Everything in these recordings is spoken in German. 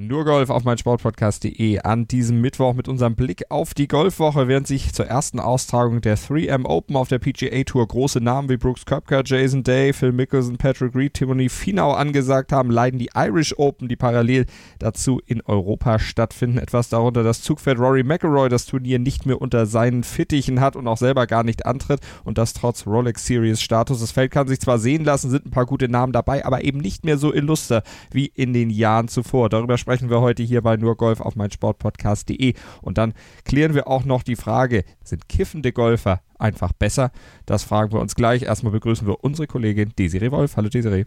nur Golf auf meinsportpodcast.de an diesem Mittwoch mit unserem Blick auf die Golfwoche, während sich zur ersten Austragung der 3M Open auf der PGA Tour große Namen wie Brooks Koepka, Jason Day, Phil Mickelson, Patrick Reed, Timothy Finau angesagt haben, leiden die Irish Open, die parallel dazu in Europa stattfinden. Etwas darunter das Zugpferd Rory McIlroy das Turnier nicht mehr unter seinen Fittichen hat und auch selber gar nicht antritt und das trotz Rolex Series Status. Das Feld kann sich zwar sehen lassen, sind ein paar gute Namen dabei, aber eben nicht mehr so illuster wie in den Jahren zuvor. Darüber sprechen wir heute hier bei nur Golf auf meinsportpodcast.de. Und dann klären wir auch noch die Frage, sind kiffende Golfer einfach besser? Das fragen wir uns gleich. Erstmal begrüßen wir unsere Kollegin Desiree Wolf. Hallo Desiree.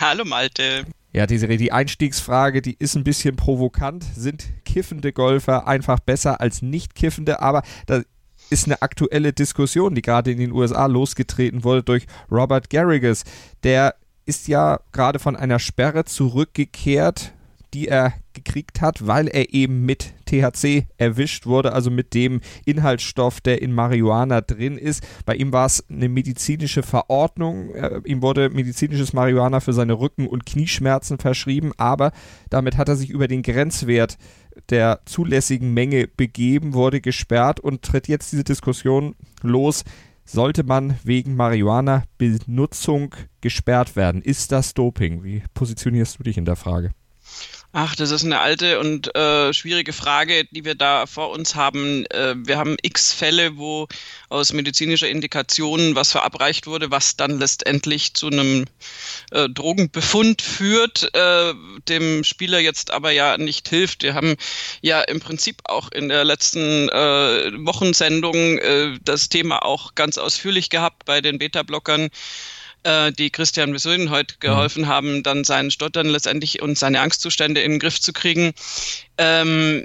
Hallo Malte. Ja, Desiree, die Einstiegsfrage, die ist ein bisschen provokant. Sind kiffende Golfer einfach besser als nicht kiffende? Aber da ist eine aktuelle Diskussion, die gerade in den USA losgetreten wurde durch Robert Garrigus. Der ist ja gerade von einer Sperre zurückgekehrt die er gekriegt hat, weil er eben mit THC erwischt wurde, also mit dem Inhaltsstoff, der in Marihuana drin ist. Bei ihm war es eine medizinische Verordnung. Ihm wurde medizinisches Marihuana für seine Rücken- und Knieschmerzen verschrieben, aber damit hat er sich über den Grenzwert der zulässigen Menge begeben, wurde gesperrt und tritt jetzt diese Diskussion los. Sollte man wegen Marihuana-Benutzung gesperrt werden? Ist das Doping? Wie positionierst du dich in der Frage? Ach, das ist eine alte und äh, schwierige Frage, die wir da vor uns haben. Äh, wir haben x Fälle, wo aus medizinischer Indikation was verabreicht wurde, was dann letztendlich zu einem äh, Drogenbefund führt, äh, dem Spieler jetzt aber ja nicht hilft. Wir haben ja im Prinzip auch in der letzten äh, Wochensendung äh, das Thema auch ganz ausführlich gehabt bei den Beta-Blockern äh, die Christian Besöden heute mhm. geholfen mhm. haben, dann seinen Stottern letztendlich und seine Angstzustände in den Griff zu kriegen. Ähm,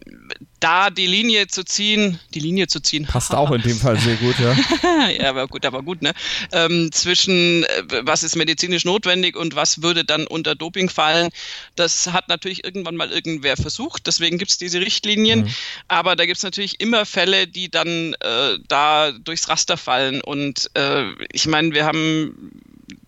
da die Linie zu ziehen, die Linie zu ziehen. Passt auch in dem Fall sehr gut, ja. ja, aber gut, aber gut, ne? Ähm, zwischen äh, was ist medizinisch notwendig und was würde dann unter Doping fallen, das hat natürlich irgendwann mal irgendwer versucht, deswegen gibt es diese Richtlinien, mhm. aber da gibt es natürlich immer Fälle, die dann äh, da durchs Raster fallen und äh, ich meine, wir haben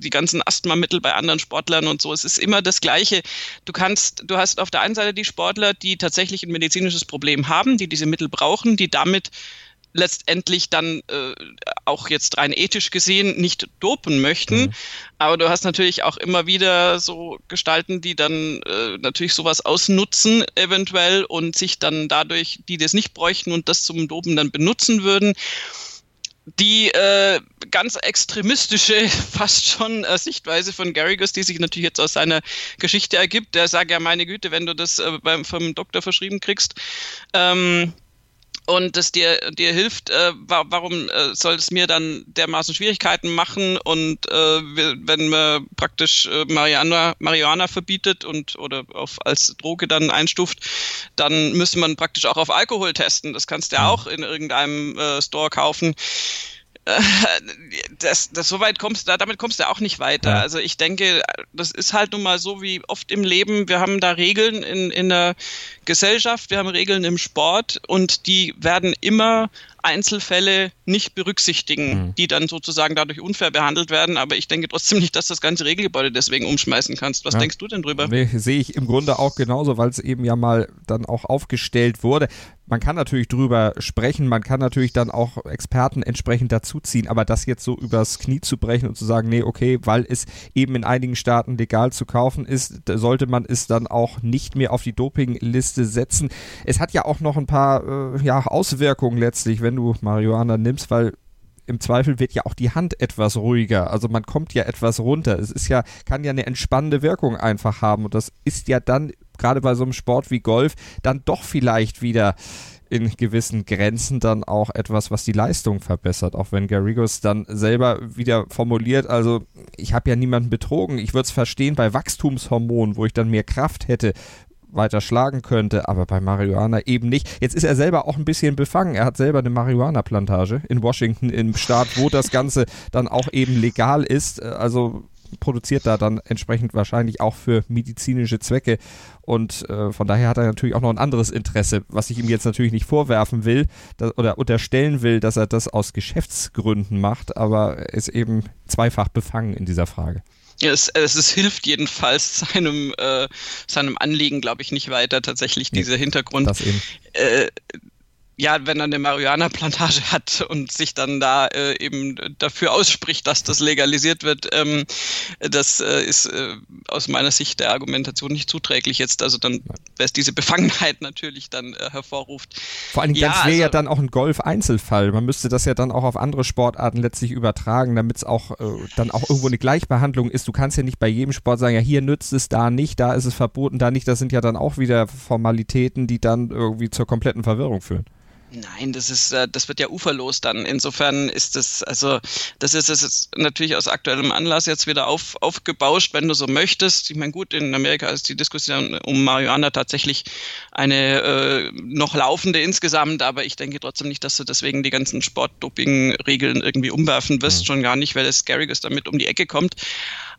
die ganzen Asthmamittel bei anderen Sportlern und so. Es ist immer das Gleiche. Du kannst, du hast auf der einen Seite die Sportler, die tatsächlich ein medizinisches Problem haben, die diese Mittel brauchen, die damit letztendlich dann äh, auch jetzt rein ethisch gesehen nicht dopen möchten. Mhm. Aber du hast natürlich auch immer wieder so Gestalten, die dann äh, natürlich sowas ausnutzen eventuell und sich dann dadurch, die das nicht bräuchten und das zum Dopen dann benutzen würden die äh, ganz extremistische, fast schon äh, Sichtweise von Garrigus, die sich natürlich jetzt aus seiner Geschichte ergibt. Der sagt ja, meine Güte, wenn du das äh, beim, vom Doktor verschrieben kriegst, ähm, und das dir, dir hilft, äh, warum äh, soll es mir dann dermaßen Schwierigkeiten machen und äh, wenn man praktisch äh, Mariana, Marihuana verbietet und oder auf, als Droge dann einstuft, dann müsste man praktisch auch auf Alkohol testen. Das kannst du ja auch in irgendeinem äh, Store kaufen. Das, das so weit kommst du, damit kommst du auch nicht weiter. Ja. Also ich denke, das ist halt nun mal so wie oft im Leben. Wir haben da Regeln in, in der Gesellschaft, wir haben Regeln im Sport und die werden immer Einzelfälle nicht berücksichtigen, mhm. die dann sozusagen dadurch unfair behandelt werden. Aber ich denke trotzdem nicht, dass das ganze Regelgebäude deswegen umschmeißen kannst. Was ja. denkst du denn drüber? Nee, sehe ich im Grunde auch genauso, weil es eben ja mal dann auch aufgestellt wurde. Man kann natürlich drüber sprechen, man kann natürlich dann auch Experten entsprechend dazuziehen, aber das jetzt so übers Knie zu brechen und zu sagen, nee, okay, weil es eben in einigen Staaten legal zu kaufen ist, sollte man es dann auch nicht mehr auf die Dopingliste setzen. Es hat ja auch noch ein paar äh, ja, Auswirkungen letztlich, wenn du Marihuana nimmst, weil im Zweifel wird ja auch die Hand etwas ruhiger. Also man kommt ja etwas runter. Es ist ja, kann ja eine entspannende Wirkung einfach haben. Und das ist ja dann, gerade bei so einem Sport wie Golf, dann doch vielleicht wieder in gewissen Grenzen dann auch etwas, was die Leistung verbessert. Auch wenn Garrigos dann selber wieder formuliert, also ich habe ja niemanden betrogen. Ich würde es verstehen bei Wachstumshormonen, wo ich dann mehr Kraft hätte, weiter schlagen könnte, aber bei Marihuana eben nicht. Jetzt ist er selber auch ein bisschen befangen. Er hat selber eine Marihuana-Plantage in Washington, im Staat, wo das Ganze dann auch eben legal ist. Also produziert da dann entsprechend wahrscheinlich auch für medizinische Zwecke. Und äh, von daher hat er natürlich auch noch ein anderes Interesse, was ich ihm jetzt natürlich nicht vorwerfen will dass, oder unterstellen will, dass er das aus Geschäftsgründen macht, aber er ist eben zweifach befangen in dieser Frage. Es, es, es, hilft jedenfalls seinem, äh, seinem Anliegen, glaube ich, nicht weiter, tatsächlich dieser Hintergrund. Das eben. Äh, ja, wenn er eine Marihuana-Plantage hat und sich dann da äh, eben dafür ausspricht, dass das legalisiert wird, ähm, das äh, ist äh, aus meiner Sicht der Argumentation nicht zuträglich jetzt. Also dann, wer es diese Befangenheit natürlich dann äh, hervorruft. Vor allem, ja, das wäre also, ja dann auch ein Golf-Einzelfall. Man müsste das ja dann auch auf andere Sportarten letztlich übertragen, damit es auch äh, dann auch irgendwo eine Gleichbehandlung ist. Du kannst ja nicht bei jedem Sport sagen, ja, hier nützt es, da nicht, da ist es verboten, da nicht. Das sind ja dann auch wieder Formalitäten, die dann irgendwie zur kompletten Verwirrung führen. Nein, das ist, äh, das wird ja uferlos dann. Insofern ist das, also das ist es natürlich aus aktuellem Anlass jetzt wieder auf, aufgebauscht, wenn du so möchtest. Ich meine, gut, in Amerika ist die Diskussion um Marihuana tatsächlich eine äh, noch laufende insgesamt, aber ich denke trotzdem nicht, dass du deswegen die ganzen Sportdoping-Regeln irgendwie umwerfen wirst, mhm. schon gar nicht, weil es Garrigus damit um die Ecke kommt.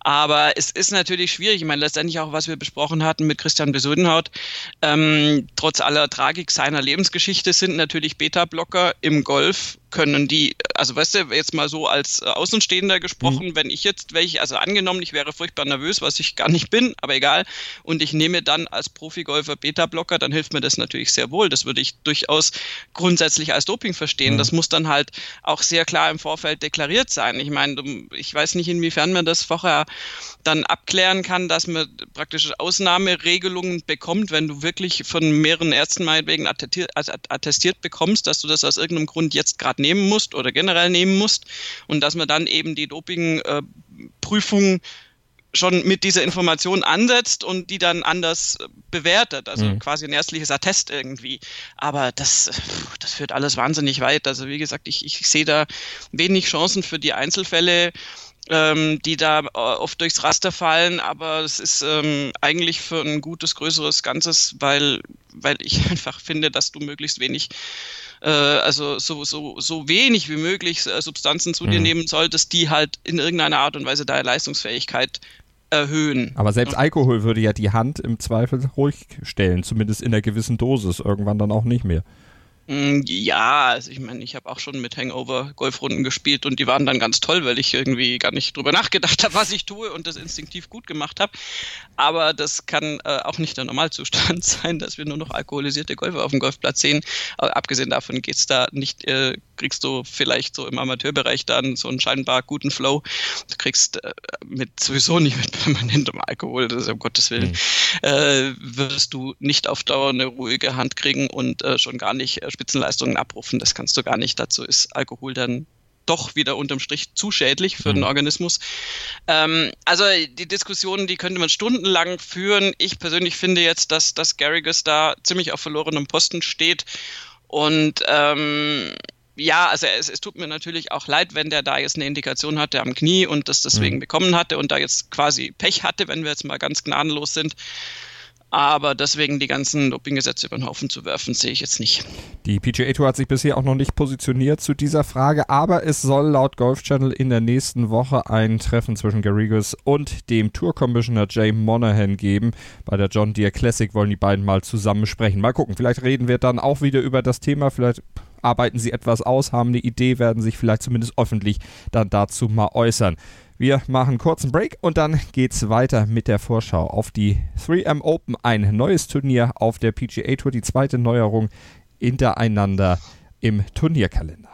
Aber es ist natürlich schwierig. Ich meine, letztendlich auch, was wir besprochen hatten mit Christian Besudenhaut. Ähm, trotz aller Tragik seiner Lebensgeschichte sind natürlich Beta-Blocker im Golf können die, also weißt du, jetzt mal so als äh, Außenstehender gesprochen, mhm. wenn ich jetzt welche, also angenommen, ich wäre furchtbar nervös, was ich gar nicht bin, aber egal, und ich nehme dann als Profigolfer Beta-Blocker, dann hilft mir das natürlich sehr wohl. Das würde ich durchaus grundsätzlich als Doping verstehen. Mhm. Das muss dann halt auch sehr klar im Vorfeld deklariert sein. Ich meine, ich weiß nicht, inwiefern man das vorher dann abklären kann, dass man praktisch Ausnahmeregelungen bekommt, wenn du wirklich von mehreren Ärzten meinetwegen attestiert, also attestiert bekommst, dass du das aus irgendeinem Grund jetzt gerade nehmen musst oder generell nehmen musst und dass man dann eben die Dopingprüfung schon mit dieser Information ansetzt und die dann anders bewertet, also mhm. quasi ein ärztliches Attest irgendwie. Aber das, das führt alles wahnsinnig weit. Also wie gesagt, ich, ich sehe da wenig Chancen für die Einzelfälle ähm, die da äh, oft durchs Raster fallen, aber es ist ähm, eigentlich für ein gutes, größeres Ganzes, weil, weil ich einfach finde, dass du möglichst wenig äh, also so, so, so wenig wie möglich äh, Substanzen zu mhm. dir nehmen solltest, die halt in irgendeiner Art und Weise deine Leistungsfähigkeit erhöhen. Aber selbst Alkohol würde ja die Hand im Zweifel ruhig stellen, zumindest in einer gewissen Dosis, irgendwann dann auch nicht mehr. Mm, ja, also ich meine, ich habe auch schon mit Hangover Golfrunden gespielt und die waren dann ganz toll, weil ich irgendwie gar nicht drüber nachgedacht habe, was ich tue und das instinktiv gut gemacht habe. Aber das kann äh, auch nicht der Normalzustand sein, dass wir nur noch alkoholisierte Golfer auf dem Golfplatz sehen. Aber abgesehen davon geht's da nicht, äh, kriegst du vielleicht so im Amateurbereich dann so einen scheinbar guten Flow. Du kriegst äh, mit sowieso nicht mit permanentem Alkohol, das ist um Gottes Willen, mhm. wirst du nicht auf Dauer eine ruhige Hand kriegen und äh, schon gar nicht äh, Spitzenleistungen abrufen. Das kannst du gar nicht. Dazu ist Alkohol dann doch wieder unterm Strich zu schädlich für mhm. den Organismus. Ähm, also die Diskussionen, die könnte man stundenlang führen. Ich persönlich finde jetzt, dass, dass Garrigus da ziemlich auf verlorenem Posten steht. Und ähm, ja, also es, es, tut mir natürlich auch leid, wenn der da jetzt eine Indikation hatte am Knie und das deswegen mhm. bekommen hatte und da jetzt quasi Pech hatte, wenn wir jetzt mal ganz gnadenlos sind. Aber deswegen die ganzen Dopinggesetze über den Haufen zu werfen, sehe ich jetzt nicht. Die PGA Tour hat sich bisher auch noch nicht positioniert zu dieser Frage, aber es soll laut Golf Channel in der nächsten Woche ein Treffen zwischen Garrigos und dem Tour Commissioner Jay Monahan geben. Bei der John Deere Classic wollen die beiden mal zusammen sprechen. Mal gucken, vielleicht reden wir dann auch wieder über das Thema, vielleicht arbeiten sie etwas aus, haben eine Idee, werden sich vielleicht zumindest öffentlich dann dazu mal äußern. Wir machen kurzen Break und dann geht's weiter mit der Vorschau auf die 3M Open, ein neues Turnier auf der PGA Tour, die zweite Neuerung hintereinander im Turnierkalender.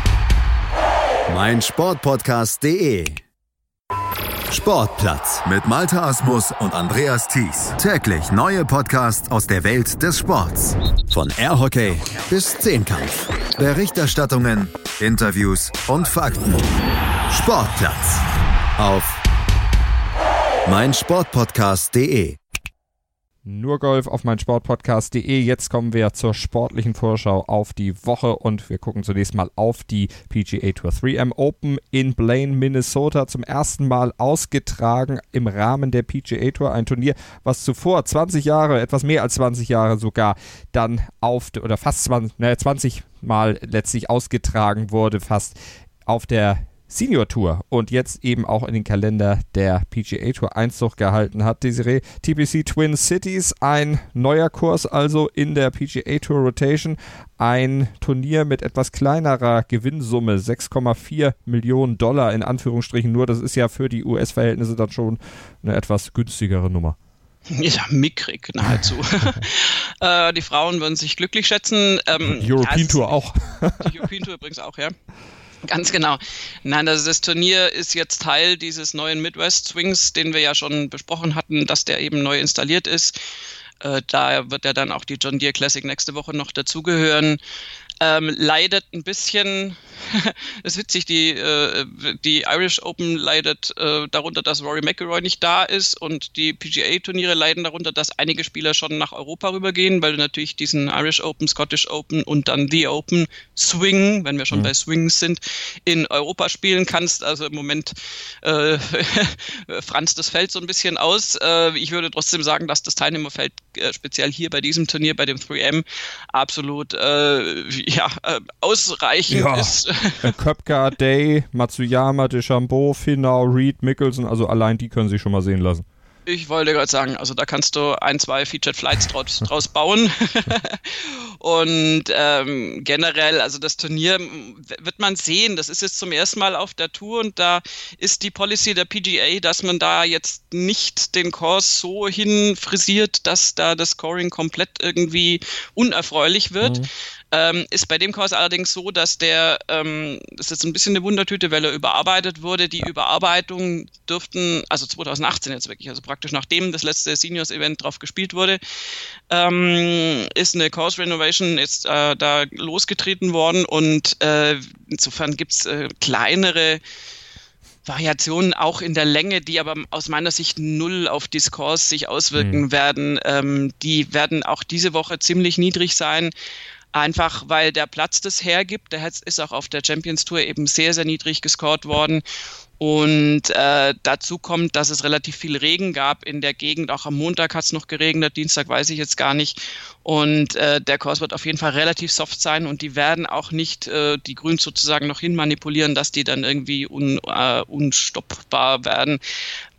meinsportpodcast.de Sportplatz mit Malta Asmus und Andreas Thies. Täglich neue Podcasts aus der Welt des Sports. Von Airhockey bis Zehnkampf. Berichterstattungen, Interviews und Fakten. Sportplatz auf meinsportpodcast.de nur Golf auf mein Sportpodcast.de. Jetzt kommen wir zur sportlichen Vorschau auf die Woche und wir gucken zunächst mal auf die PGA Tour 3M Open in Blaine, Minnesota. Zum ersten Mal ausgetragen im Rahmen der PGA Tour. Ein Turnier, was zuvor 20 Jahre, etwas mehr als 20 Jahre sogar, dann auf, oder fast 20, naja, 20 Mal letztlich ausgetragen wurde, fast auf der Senior Tour und jetzt eben auch in den Kalender der PGA Tour Einzug gehalten hat. Desiree, TPC Twin Cities, ein neuer Kurs also in der PGA Tour Rotation. Ein Turnier mit etwas kleinerer Gewinnsumme, 6,4 Millionen Dollar in Anführungsstrichen nur. Das ist ja für die US-Verhältnisse dann schon eine etwas günstigere Nummer. Ja, mickrig nahezu. äh, die Frauen würden sich glücklich schätzen. Ähm, European Tour auch. die European Tour übrigens auch, ja. Ganz genau. Nein, also das Turnier ist jetzt Teil dieses neuen Midwest Swings, den wir ja schon besprochen hatten, dass der eben neu installiert ist. Äh, da wird ja dann auch die John Deere Classic nächste Woche noch dazugehören ähm, leidet ein bisschen, das ist witzig, die, äh, die Irish Open leidet äh, darunter, dass Rory McIlroy nicht da ist und die PGA-Turniere leiden darunter, dass einige Spieler schon nach Europa rübergehen, weil du natürlich diesen Irish Open, Scottish Open und dann The Open Swing, wenn wir schon mhm. bei Swings sind, in Europa spielen kannst. Also im Moment äh, franzt das Feld so ein bisschen aus. Äh, ich würde trotzdem sagen, dass das Teilnehmerfeld äh, speziell hier bei diesem Turnier, bei dem 3M, absolut äh, ja, äh, ausreichend ja. ist. Äh, Köpka, Day, Matsuyama, Deschambeau, Finau, Reed, Mickelson, also allein die können sich schon mal sehen lassen. Ich wollte gerade sagen, also da kannst du ein, zwei Featured Flights draus, draus bauen. und ähm, generell, also das Turnier wird man sehen. Das ist jetzt zum ersten Mal auf der Tour und da ist die Policy der PGA, dass man da jetzt nicht den Kurs so hin frisiert, dass da das Scoring komplett irgendwie unerfreulich wird. Mhm. Ähm, ist bei dem Kurs allerdings so, dass der, ähm, das ist jetzt ein bisschen eine Wundertüte, weil er überarbeitet wurde. Die Überarbeitung dürften, also 2018 jetzt wirklich, also praktisch nachdem das letzte Seniors-Event drauf gespielt wurde, ähm, ist eine Course Renovation jetzt äh, da losgetreten worden und äh, insofern gibt's äh, kleinere Variationen auch in der Länge, die aber aus meiner Sicht null auf Diskurs sich auswirken mhm. werden. Ähm, die werden auch diese Woche ziemlich niedrig sein. Einfach weil der Platz das hergibt. Der ist auch auf der Champions Tour eben sehr, sehr niedrig gescored worden. Und äh, dazu kommt, dass es relativ viel Regen gab in der Gegend. Auch am Montag hat es noch geregnet, Dienstag weiß ich jetzt gar nicht. Und äh, der Kurs wird auf jeden Fall relativ soft sein und die werden auch nicht äh, die Grüns sozusagen noch hin manipulieren, dass die dann irgendwie un, äh, unstoppbar werden.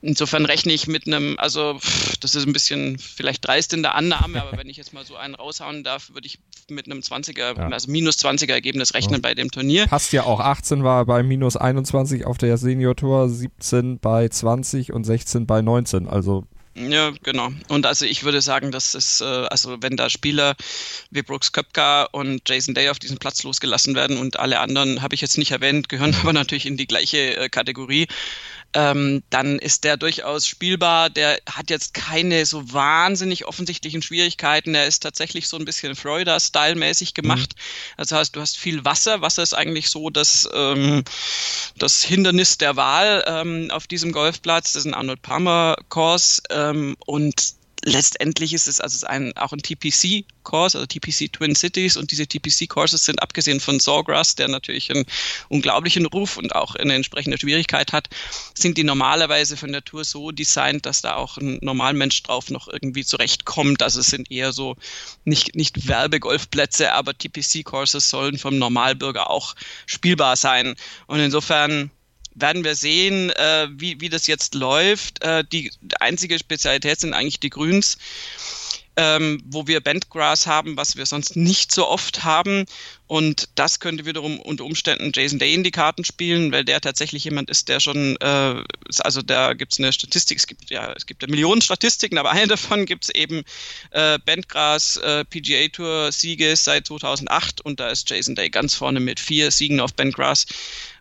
Insofern rechne ich mit einem, also das ist ein bisschen vielleicht dreist in der Annahme, aber wenn ich jetzt mal so einen raushauen darf, würde ich mit einem 20er, ja. also minus 20er Ergebnis rechnen oh. bei dem Turnier. Passt ja auch 18 war bei minus 21 auf der Senior Tour, 17 bei 20 und 16 bei 19. Also ja, genau. Und also ich würde sagen, dass es, äh, also wenn da Spieler wie Brooks Köpka und Jason Day auf diesen Platz losgelassen werden und alle anderen, habe ich jetzt nicht erwähnt, gehören aber natürlich in die gleiche äh, Kategorie, ähm, dann ist der durchaus spielbar. Der hat jetzt keine so wahnsinnig offensichtlichen Schwierigkeiten. Er ist tatsächlich so ein bisschen Florida-Style-mäßig gemacht. Mhm. Das heißt, du hast viel Wasser. Wasser ist eigentlich so das, ähm, das Hindernis der Wahl ähm, auf diesem Golfplatz. Das ist ein Arnold Palmer Course ähm, und letztendlich ist es also ein, auch ein TPC-Course, also TPC Twin Cities und diese TPC-Courses sind abgesehen von Sawgrass, der natürlich einen unglaublichen Ruf und auch eine entsprechende Schwierigkeit hat, sind die normalerweise von der Tour so designt, dass da auch ein Normalmensch drauf noch irgendwie zurechtkommt. Also es sind eher so nicht, nicht Werbegolfplätze, aber TPC-Courses sollen vom Normalbürger auch spielbar sein. Und insofern werden wir sehen, äh, wie, wie das jetzt läuft. Äh, die einzige Spezialität sind eigentlich die Grüns ähm, wo wir Bentgrass haben, was wir sonst nicht so oft haben. Und das könnte wiederum unter Umständen Jason Day in die Karten spielen, weil der tatsächlich jemand ist, der schon, äh, also da gibt es eine Statistik, es gibt ja, es gibt ja Millionen Statistiken, aber eine davon gibt es eben äh, Bentgrass äh, PGA Tour Siege seit 2008 und da ist Jason Day ganz vorne mit vier Siegen auf Bentgrass.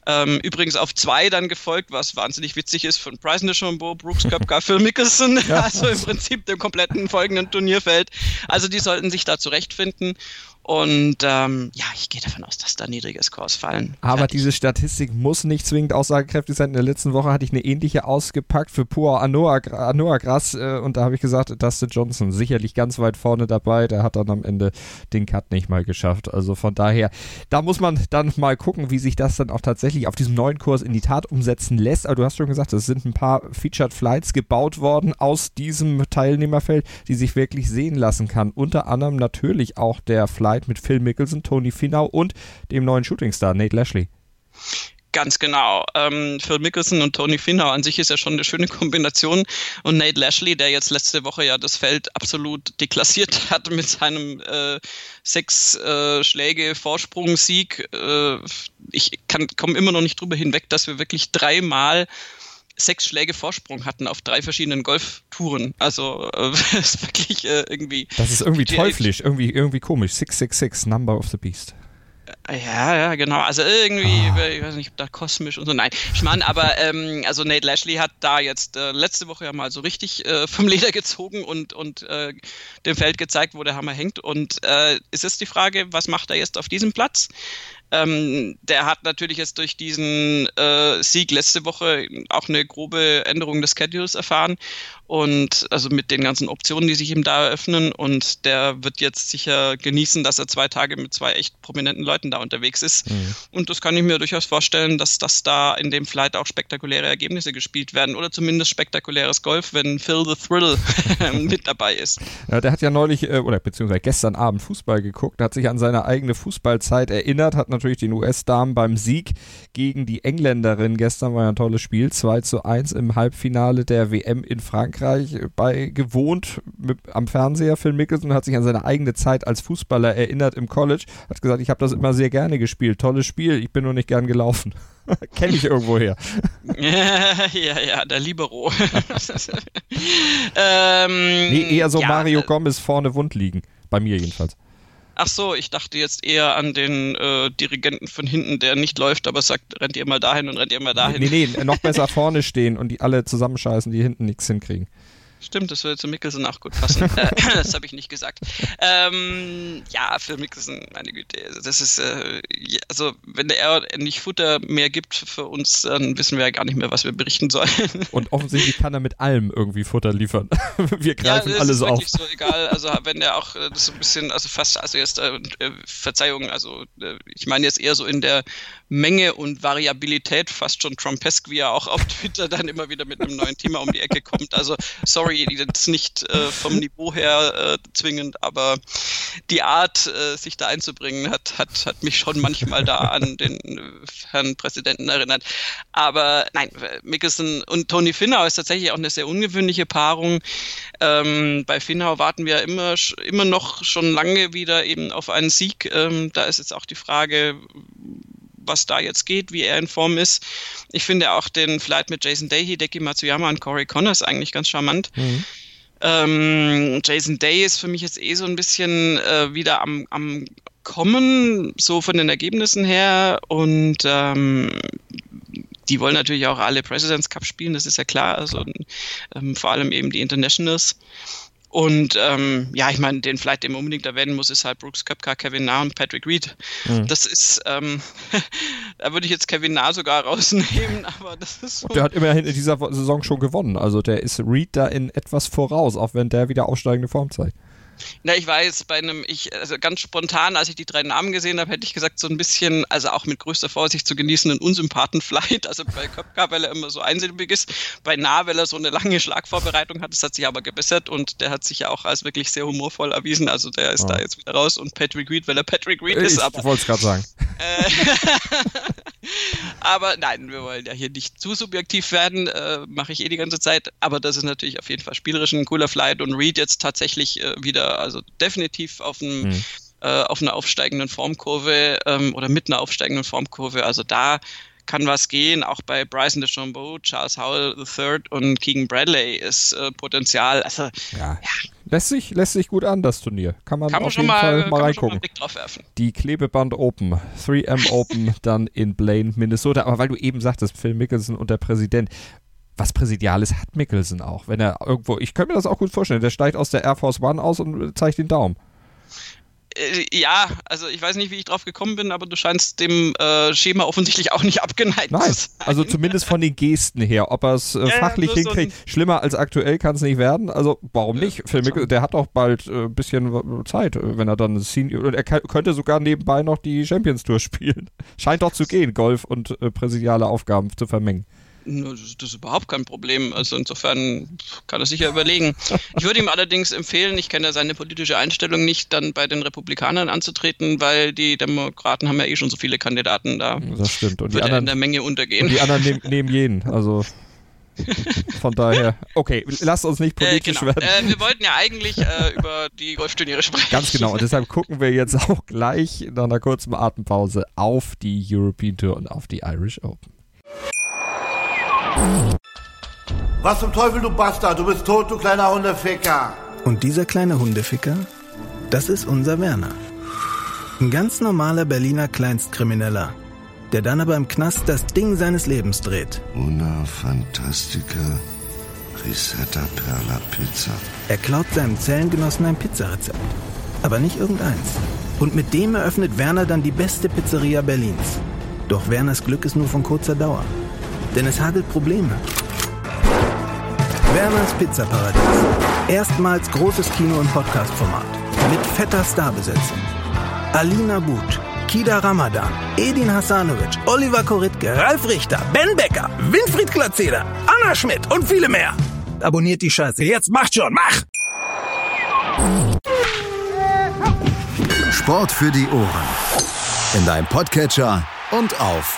Ähm, übrigens auf zwei dann gefolgt, was wahnsinnig witzig ist, von Bryson DeChambeau, Brooks Köpka, Phil Mickelson, ja. also im Prinzip dem kompletten folgenden Turnierfeld. Also die sollten sich da zurechtfinden. Und ähm, ja, ich gehe davon aus, dass da niedrige Scores fallen. Aber Fertig. diese Statistik muss nicht zwingend aussagekräftig sein. In der letzten Woche hatte ich eine ähnliche ausgepackt für Pur Anoa, Anoa Gras äh, und da habe ich gesagt, Dustin Johnson sicherlich ganz weit vorne dabei. Der hat dann am Ende den Cut nicht mal geschafft. Also von daher, da muss man dann mal gucken, wie sich das dann auch tatsächlich auf diesem neuen Kurs in die Tat umsetzen lässt. Aber du hast schon gesagt, es sind ein paar Featured Flights gebaut worden aus diesem Teilnehmerfeld, die sich wirklich sehen lassen kann. Unter anderem natürlich auch der Flight Flight mit Phil Mickelson, Tony Finau und dem neuen Shootingstar Nate Lashley. Ganz genau. Ähm, Phil Mickelson und Tony Finau an sich ist ja schon eine schöne Kombination. Und Nate Lashley, der jetzt letzte Woche ja das Feld absolut deklassiert hat mit seinem äh, sechs äh, Schläge Vorsprungsieg. Äh, ich komme immer noch nicht drüber hinweg, dass wir wirklich dreimal sechs Schläge Vorsprung hatten auf drei verschiedenen Golftouren. Also äh, ist wirklich äh, irgendwie. Das ist irgendwie teuflisch, irgendwie, irgendwie komisch. 666, Number of the Beast. Ja, ja, genau. Also irgendwie, ah. ich weiß nicht, ob da kosmisch und so. Nein, ich meine, aber ähm, also Nate Lashley hat da jetzt äh, letzte Woche ja mal so richtig äh, vom Leder gezogen und, und äh, dem Feld gezeigt, wo der Hammer hängt. Und äh, ist jetzt die Frage, was macht er jetzt auf diesem Platz? Ähm, der hat natürlich jetzt durch diesen äh, Sieg letzte Woche auch eine grobe Änderung des Schedules erfahren und also mit den ganzen Optionen, die sich ihm da eröffnen und der wird jetzt sicher genießen, dass er zwei Tage mit zwei echt prominenten Leuten da unterwegs ist mhm. und das kann ich mir durchaus vorstellen, dass das da in dem Flight auch spektakuläre Ergebnisse gespielt werden oder zumindest spektakuläres Golf, wenn Phil the Thrill mit dabei ist. Ja, der hat ja neulich äh, oder beziehungsweise gestern Abend Fußball geguckt, hat sich an seine eigene Fußballzeit erinnert, hat natürlich den US-Damen beim Sieg gegen die Engländerin gestern war ja ein tolles Spiel, 2 zu 1 im Halbfinale der WM in Frankreich bei gewohnt mit, am Fernseher. Phil Mickelson hat sich an seine eigene Zeit als Fußballer erinnert im College, hat gesagt, ich habe das immer sehr gerne gespielt, tolles Spiel, ich bin nur nicht gern gelaufen. Kenne ich irgendwo her. ja, ja, der Libero. ähm, nee, eher so ja, Mario äh, Gomez vorne wund liegen. Bei mir jedenfalls. Ach so, ich dachte jetzt eher an den äh, Dirigenten von hinten, der nicht läuft, aber sagt, rennt ihr mal dahin und rennt ihr mal dahin. Nee, nee, noch besser vorne stehen und die alle zusammenscheißen, die hinten nichts hinkriegen. Stimmt, das würde zu Mickelson auch gut passen. Äh, das habe ich nicht gesagt. Ähm, ja, für Mickelson, meine Güte, also das ist, äh, also wenn der nicht Futter mehr gibt für uns, dann wissen wir ja gar nicht mehr, was wir berichten sollen. Und offensichtlich kann er mit allem irgendwie Futter liefern. wir greifen ja, alles ist wirklich so egal. Also wenn er auch äh, das so ein bisschen, also fast, also jetzt äh Verzeihung, also äh, ich meine jetzt eher so in der Menge und Variabilität fast schon Trumpesk, wie er auch auf Twitter dann immer wieder mit einem neuen Thema um die Ecke kommt. Also sorry jetzt nicht äh, vom Niveau her äh, zwingend, aber die Art, äh, sich da einzubringen, hat, hat, hat mich schon manchmal da an den äh, Herrn Präsidenten erinnert. Aber nein, Mickelson und Tony Finau ist tatsächlich auch eine sehr ungewöhnliche Paarung. Ähm, bei Finau warten wir immer, immer noch schon lange wieder eben auf einen Sieg. Ähm, da ist jetzt auch die Frage, was da jetzt geht, wie er in Form ist. Ich finde auch den Flight mit Jason Day, Hideki Matsuyama und Corey Connors eigentlich ganz charmant. Mhm. Ähm, Jason Day ist für mich jetzt eh so ein bisschen äh, wieder am, am Kommen, so von den Ergebnissen her. Und ähm, die wollen natürlich auch alle Presidents Cup spielen, das ist ja klar. Also ähm, vor allem eben die Internationals. Und ähm, ja, ich meine, den Flight, den man unbedingt erwähnen muss, ist halt Brooks Köpka, Kevin Na und Patrick Reed. Mhm. Das ist, ähm, da würde ich jetzt Kevin Na sogar rausnehmen, aber das ist so. Der hat immerhin in dieser Saison schon gewonnen. Also der ist Reed da in etwas voraus, auch wenn der wieder aufsteigende Form zeigt. Na, ich jetzt bei einem, ich, also ganz spontan, als ich die drei Namen gesehen habe, hätte ich gesagt, so ein bisschen, also auch mit größter Vorsicht zu genießen, einen Unsympathen-Flight. Also bei Köpka, weil er immer so einsilbig ist, bei Nah, weil er so eine lange Schlagvorbereitung hat, das hat sich aber gebessert und der hat sich ja auch als wirklich sehr humorvoll erwiesen. Also der ist oh. da jetzt wieder raus und Patrick Reed, weil er Patrick Reed ist. Ich wollte es gerade sagen. Äh, aber nein, wir wollen ja hier nicht zu subjektiv werden, äh, mache ich eh die ganze Zeit. Aber das ist natürlich auf jeden Fall spielerisch ein cooler Flight und Reed jetzt tatsächlich äh, wieder also definitiv auf einem mhm. äh, auf einer aufsteigenden Formkurve ähm, oder mit einer aufsteigenden Formkurve. Also da kann was gehen. Auch bei Bryson DeChambeau, Charles Howell III und Keegan Bradley ist äh, Potenzial. Also ja. ja lässt sich, lässt sich gut an, das Turnier. Kann man, kann auf jeden mal, mal, mal reingucken. Blick drauf werfen. Die Klebeband Open, 3M Open, dann in Blaine, Minnesota. Aber weil du eben sagtest, Phil Mickelson und der Präsident, was Präsidiales hat Mickelson auch. Wenn er irgendwo, ich könnte mir das auch gut vorstellen, der steigt aus der Air Force One aus und zeigt den Daumen. Äh, ja, also ich weiß nicht, wie ich drauf gekommen bin, aber du scheinst dem äh, Schema offensichtlich auch nicht abgeneigt Nein, zu sein. also zumindest von den Gesten her. Ob er es äh, Ja, ja, fachlich nur so hinkriegt, schlimmer als aktuell kann es nicht werden. Also warum nicht? Phil Mickelson, der hat doch bald ein äh, bisschen Zeit, äh, wenn er dann Senior, er kann, könnte sogar nebenbei noch die Champions Tour spielen. Scheint doch zu gehen, Golf und äh, präsidiale Aufgaben zu vermengen. Das ist überhaupt kein Problem. Also insofern kann er sich ja überlegen. Ich würde ihm allerdings empfehlen, ich kenne ja seine politische Einstellung nicht, dann bei den Republikanern anzutreten, weil die Demokraten haben ja eh schon so viele Kandidaten da. Das stimmt. Und die er anderen, in der Menge untergehen. und die anderen nehmen, nehmen jeden. Also von daher, okay, lasst uns nicht Äh, politisch genau. werden. äh, wir wollten ja eigentlich äh, über die Golfturniere sprechen. Ganz genau. Und deshalb gucken wir jetzt auch gleich nach einer kurzen Atempause auf die European Tour und auf die Irish Open. Was zum Teufel, du Bastard? Du bist tot, du kleiner Hundeficker. Und dieser kleine Hundeficker, das ist unser Werner. Ein ganz normaler Berliner Kleinstkrimineller, der dann aber im Knast das Ding seines Lebens dreht. Una Fantastica Risetta Perla Pizza. Er klaut seinem Zellengenossen ein Pizzarezept. Aber nicht irgendeins. Und mit dem eröffnet Werner dann die beste Pizzeria Berlins. Doch Werners Glück ist nur von kurzer Dauer. Denn es hagelt Probleme. Werners Pizzaparadies. Erstmals großes Kino- und Podcast-Format. Mit fetter Starbesetzung. Alina But, Kida Ramadan, Edin Hasanovic, Oliver Koritke, Ralf Richter, Ben Becker, Winfried Glatzeder, Anna Schmidt und viele mehr. Abonniert die Scheiße. Jetzt macht schon, mach! Sport für die Ohren. In deinem Podcatcher und auf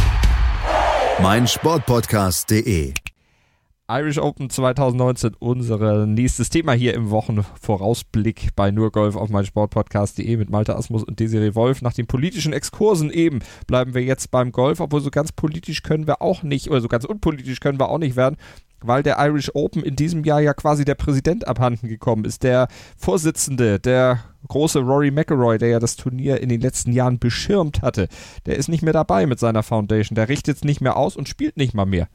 meinsportpodcast.de. Irish Open 2019, unser nächstes Thema hier im Wochenvorausblick bei nur Golf auf meinsportpodcast.de mit Malte Asmus und Desiree Wolf. Nach den politischen Exkursen eben bleiben wir jetzt beim Golf, obwohl so ganz politisch können wir auch nicht, oder so ganz unpolitisch können wir auch nicht werden, weil der Irish Open in diesem Jahr ja quasi der Präsident abhanden gekommen ist. Der Vorsitzende, der große Rory McIlroy, der ja das Turnier in den letzten Jahren beschirmt hatte, der ist nicht mehr dabei mit seiner Foundation. Der richtet es nicht mehr aus und spielt nicht mal mehr.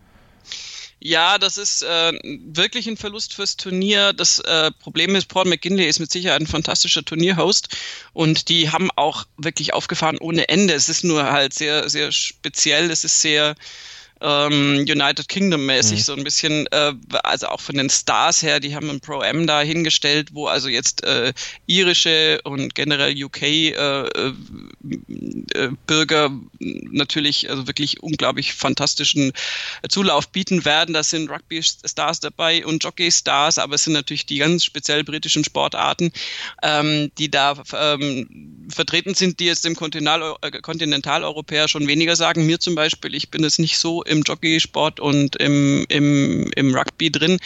Ja, das ist äh, wirklich ein Verlust fürs Turnier. Das äh, Problem ist, Paul McGinley ist mit Sicherheit ein fantastischer Turnierhost und die haben auch wirklich aufgefahren ohne Ende. Es ist nur halt sehr, sehr speziell. Es ist sehr ähm, United Kingdom mäßig, mhm. so ein bisschen, äh, also auch von den Stars her, die haben ein Pro-M da hingestellt, wo also jetzt äh, irische und generell UK äh, äh, Bürger natürlich also wirklich unglaublich fantastischen Zulauf bieten werden. Da sind Rugby-Stars dabei und Jockey-Stars, aber es sind natürlich die ganz speziell britischen Sportarten, ähm, die da ähm, vertreten sind, die jetzt dem Kontinentaleuropäer schon weniger sagen. Mir zum Beispiel, ich bin es nicht so im Jockeysport und im, im, im Rugby drin.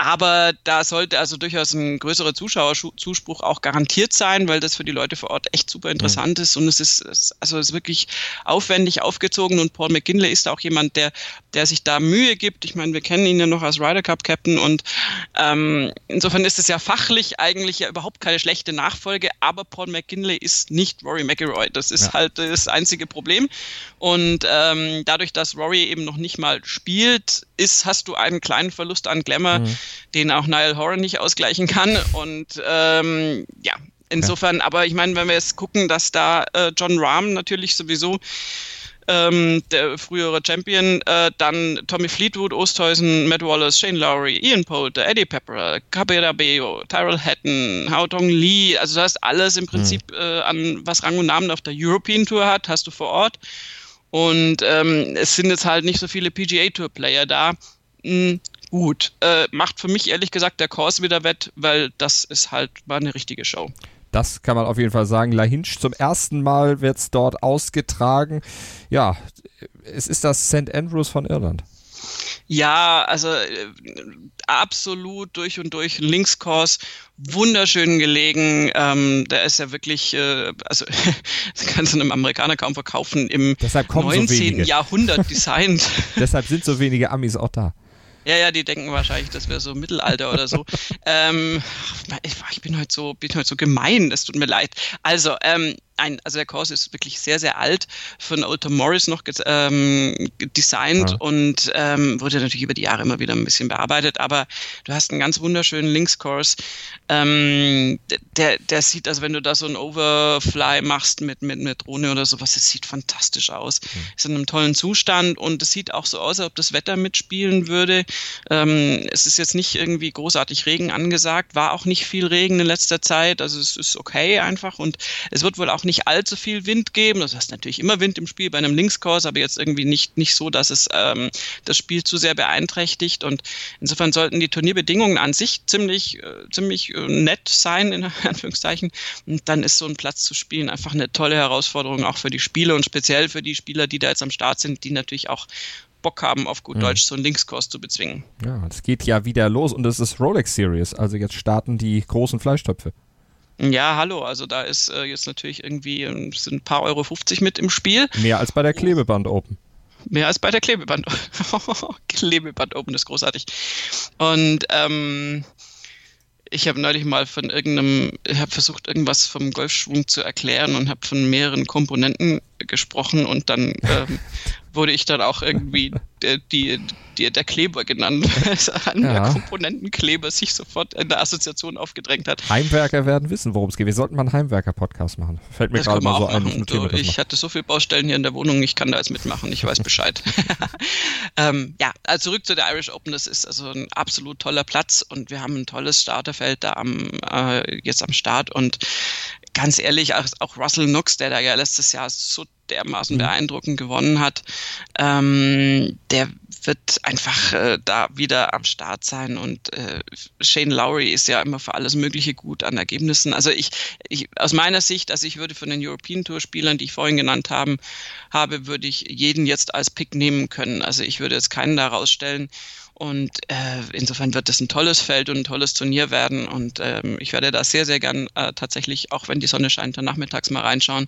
Aber da sollte also durchaus ein größerer Zuschauerzuspruch auch garantiert sein, weil das für die Leute vor Ort echt super interessant mhm. ist und es ist, also es ist wirklich aufwendig aufgezogen und Paul McKinley ist auch jemand, der, der sich da Mühe gibt. Ich meine, wir kennen ihn ja noch als Ryder Cup Captain und ähm, insofern ist es ja fachlich eigentlich ja überhaupt keine schlechte Nachfolge, aber Paul McKinley ist nicht Rory McIlroy. Das ist ja. halt das einzige Problem und ähm, dadurch, dass Rory eben noch nicht mal spielt, ist, hast du einen kleinen Verlust an Glamour. Mhm den auch Niall Horan nicht ausgleichen kann. Und ähm, ja, insofern, ja. aber ich meine, wenn wir jetzt gucken, dass da äh, John Rahm natürlich sowieso ähm, der frühere Champion, äh, dann Tommy Fleetwood, Osthäusen, Matt Wallace, Shane Lowry, Ian Poulter, Eddie Pepper, Cabera Beo, Tyrell Hatton, Hao Dong Lee, also du hast alles im Prinzip mhm. äh, an was Rang und Namen auf der European Tour hat, hast du vor Ort. Und ähm, es sind jetzt halt nicht so viele PGA Tour Player da. Hm, gut. Äh, macht für mich ehrlich gesagt der Kurs wieder wett, weil das ist halt mal eine richtige Show. Das kann man auf jeden Fall sagen. La Hinch zum ersten Mal wird es dort ausgetragen. Ja, es ist das St. Andrews von Irland. Ja, also äh, absolut durch und durch Linkskurs, wunderschön gelegen. Ähm, der ist ja wirklich, äh, also das kannst du einem Amerikaner kaum verkaufen, im 19. So Jahrhundert designt. Deshalb sind so wenige Amis auch da. Ja, ja, die denken wahrscheinlich, das wäre so Mittelalter oder so. ähm, ich, bin heute so, bin heute so gemein, es tut mir leid. Also, ähm, ein, also der Kurs ist wirklich sehr, sehr alt, von Oldham Morris noch ähm, designt ja. und ähm, wurde natürlich über die Jahre immer wieder ein bisschen bearbeitet, aber du hast einen ganz wunderschönen Linkskurs. Ähm, der, der sieht, also wenn du da so einen Overfly machst mit, mit, mit Drohne oder sowas, es sieht fantastisch aus. Mhm. Ist in einem tollen Zustand und es sieht auch so aus, als ob das Wetter mitspielen würde. Ähm, es ist jetzt nicht irgendwie großartig Regen angesagt, war auch nicht viel Regen in letzter Zeit, also es ist okay einfach und es wird wohl auch nicht nicht allzu viel Wind geben. Das heißt natürlich immer Wind im Spiel bei einem Linkskurs, aber jetzt irgendwie nicht, nicht so, dass es ähm, das Spiel zu sehr beeinträchtigt. Und insofern sollten die Turnierbedingungen an sich ziemlich, äh, ziemlich äh, nett sein, in Anführungszeichen. Und dann ist so ein Platz zu spielen einfach eine tolle Herausforderung auch für die Spieler und speziell für die Spieler, die da jetzt am Start sind, die natürlich auch Bock haben, auf gut mhm. Deutsch so einen Linkskurs zu bezwingen. Ja, es geht ja wieder los und es ist Rolex Series, also jetzt starten die großen Fleischtöpfe. Ja, hallo, also da ist äh, jetzt natürlich irgendwie ähm, sind ein paar Euro 50 mit im Spiel. Mehr als bei der Klebeband Open. Mehr als bei der Klebeband. Klebeband Open ist großartig. Und ähm, ich habe neulich mal von irgendeinem, ich habe versucht, irgendwas vom Golfschwung zu erklären und habe von mehreren Komponenten gesprochen und dann ähm, wurde ich dann auch irgendwie der, die, die, der Kleber genannt, weil ja. der Komponentenkleber sich sofort in der Assoziation aufgedrängt hat. Heimwerker werden wissen, worum es geht. Wir sollten mal einen Heimwerker-Podcast machen. Fällt mir gerade mal so ein. Ich, du, ich hatte so viele Baustellen hier in der Wohnung, ich kann da jetzt mitmachen, ich weiß Bescheid. ähm, ja, also zurück zu der Irish Open. Das ist also ein absolut toller Platz und wir haben ein tolles Starterfeld da am, äh, jetzt am Start und ganz ehrlich, auch, Russell Knox, der da ja letztes Jahr so dermaßen mhm. beeindruckend gewonnen hat, ähm, der wird einfach äh, da wieder am Start sein und äh, Shane Lowry ist ja immer für alles Mögliche gut an Ergebnissen. Also ich, ich aus meiner Sicht, also ich würde von den European Tour Spielern, die ich vorhin genannt haben, habe, würde ich jeden jetzt als Pick nehmen können. Also ich würde jetzt keinen da rausstellen. Und äh, insofern wird das ein tolles Feld und ein tolles Turnier werden. Und ähm, ich werde da sehr, sehr gern äh, tatsächlich, auch wenn die Sonne scheint, dann nachmittags mal reinschauen.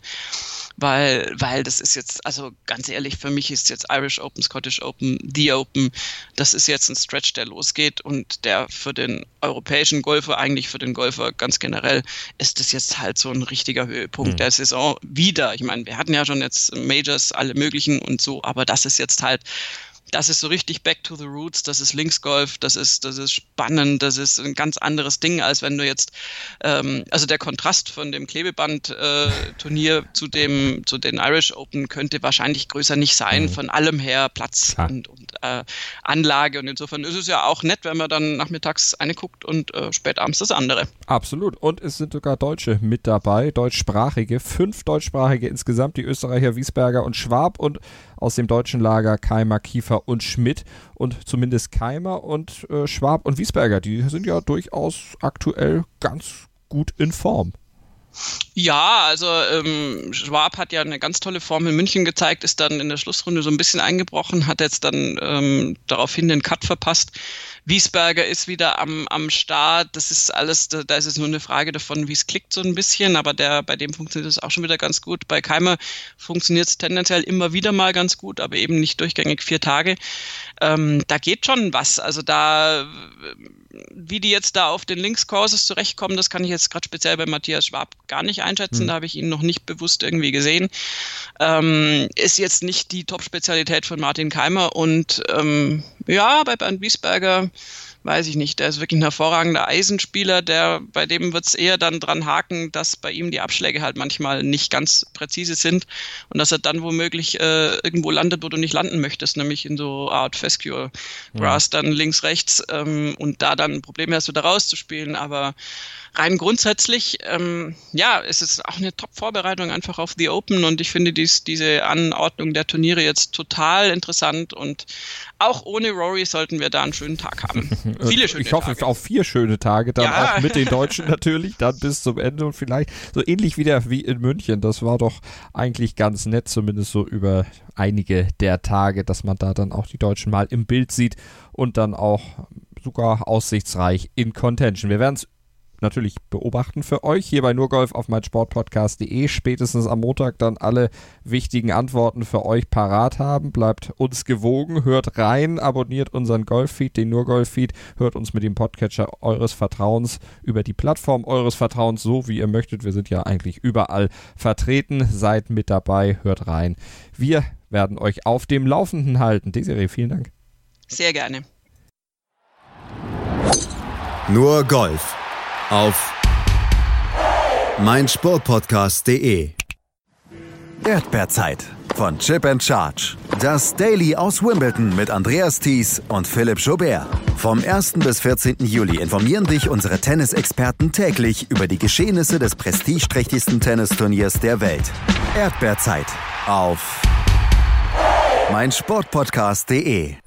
Weil, weil das ist jetzt, also ganz ehrlich, für mich ist jetzt Irish Open, Scottish Open, The Open, das ist jetzt ein Stretch, der losgeht und der für den europäischen Golfer, eigentlich für den Golfer ganz generell, ist das jetzt halt so ein richtiger Höhepunkt mhm. der Saison wieder. Ich meine, wir hatten ja schon jetzt Majors, alle möglichen und so, aber das ist jetzt halt das ist so richtig Back to the Roots, das ist Linksgolf, das ist, das ist spannend, das ist ein ganz anderes Ding, als wenn du jetzt, ähm, also der Kontrast von dem Klebeband-Turnier äh, zu dem, zu den Irish Open könnte wahrscheinlich größer nicht sein, mhm. von allem her, Platz ja. und, und äh, Anlage und insofern ist es ja auch nett, wenn man dann nachmittags eine guckt und äh, spät abends das andere. Absolut und es sind sogar Deutsche mit dabei, deutschsprachige, fünf deutschsprachige insgesamt, die Österreicher Wiesberger und Schwab und aus dem deutschen Lager Keimer, Kiefer und Schmidt. Und zumindest Keimer und äh, Schwab und Wiesberger, die sind ja durchaus aktuell ganz gut in Form. Ja, also ähm, Schwab hat ja eine ganz tolle Form in München gezeigt, ist dann in der Schlussrunde so ein bisschen eingebrochen, hat jetzt dann ähm, daraufhin den Cut verpasst. Wiesberger ist wieder am, am Start. Das ist alles, da, da ist es nur eine Frage davon, wie es klickt so ein bisschen, aber der, bei dem funktioniert es auch schon wieder ganz gut. Bei Keimer funktioniert es tendenziell immer wieder mal ganz gut, aber eben nicht durchgängig vier Tage. Ähm, da geht schon was. Also da, wie die jetzt da auf den Linkscourses zurechtkommen, das kann ich jetzt gerade speziell bei Matthias Schwab gar nicht einschätzen. Mhm. Da habe ich ihn noch nicht bewusst irgendwie gesehen. Ähm, ist jetzt nicht die Top-Spezialität von Martin Keimer und ähm, ja, bei Bernd Wiesberger weiß ich nicht, der ist wirklich ein hervorragender Eisenspieler, der, bei dem wird es eher dann dran haken, dass bei ihm die Abschläge halt manchmal nicht ganz präzise sind und dass er dann womöglich äh, irgendwo landet, wo du nicht landen möchtest, nämlich in so Art Fescue Grass, ja. dann links, rechts ähm, und da dann Probleme hast, du da rauszuspielen, aber rein grundsätzlich, ähm, ja, es ist auch eine Top-Vorbereitung einfach auf The Open und ich finde dies, diese Anordnung der Turniere jetzt total interessant und auch ohne Rory sollten wir da einen schönen Tag haben. Viele schöne Ich hoffe Tage. auf vier schöne Tage, dann ja. auch mit den Deutschen natürlich, dann bis zum Ende und vielleicht so ähnlich wieder wie in München. Das war doch eigentlich ganz nett, zumindest so über einige der Tage, dass man da dann auch die Deutschen mal im Bild sieht und dann auch sogar aussichtsreich in Contention. Wir werden es natürlich beobachten für euch hier bei Nurgolf auf meinsportpodcast.de. Spätestens am Montag dann alle wichtigen Antworten für euch parat haben. Bleibt uns gewogen, hört rein, abonniert unseren Golffeed, den Nurgolf-Feed, hört uns mit dem Podcatcher eures Vertrauens über die Plattform eures Vertrauens, so wie ihr möchtet. Wir sind ja eigentlich überall vertreten. Seid mit dabei, hört rein. Wir werden euch auf dem Laufenden halten. Desiree, vielen Dank. Sehr gerne. Nur Golf auf meinsportpodcast.de. Erdbeerzeit von Chip and Charge. Das Daily aus Wimbledon mit Andreas Thies und Philipp Jobert. Vom 1. bis 14. Juli informieren dich unsere Tennisexperten täglich über die Geschehnisse des prestigeträchtigsten Tennisturniers der Welt. Erdbeerzeit auf meinsportpodcast.de.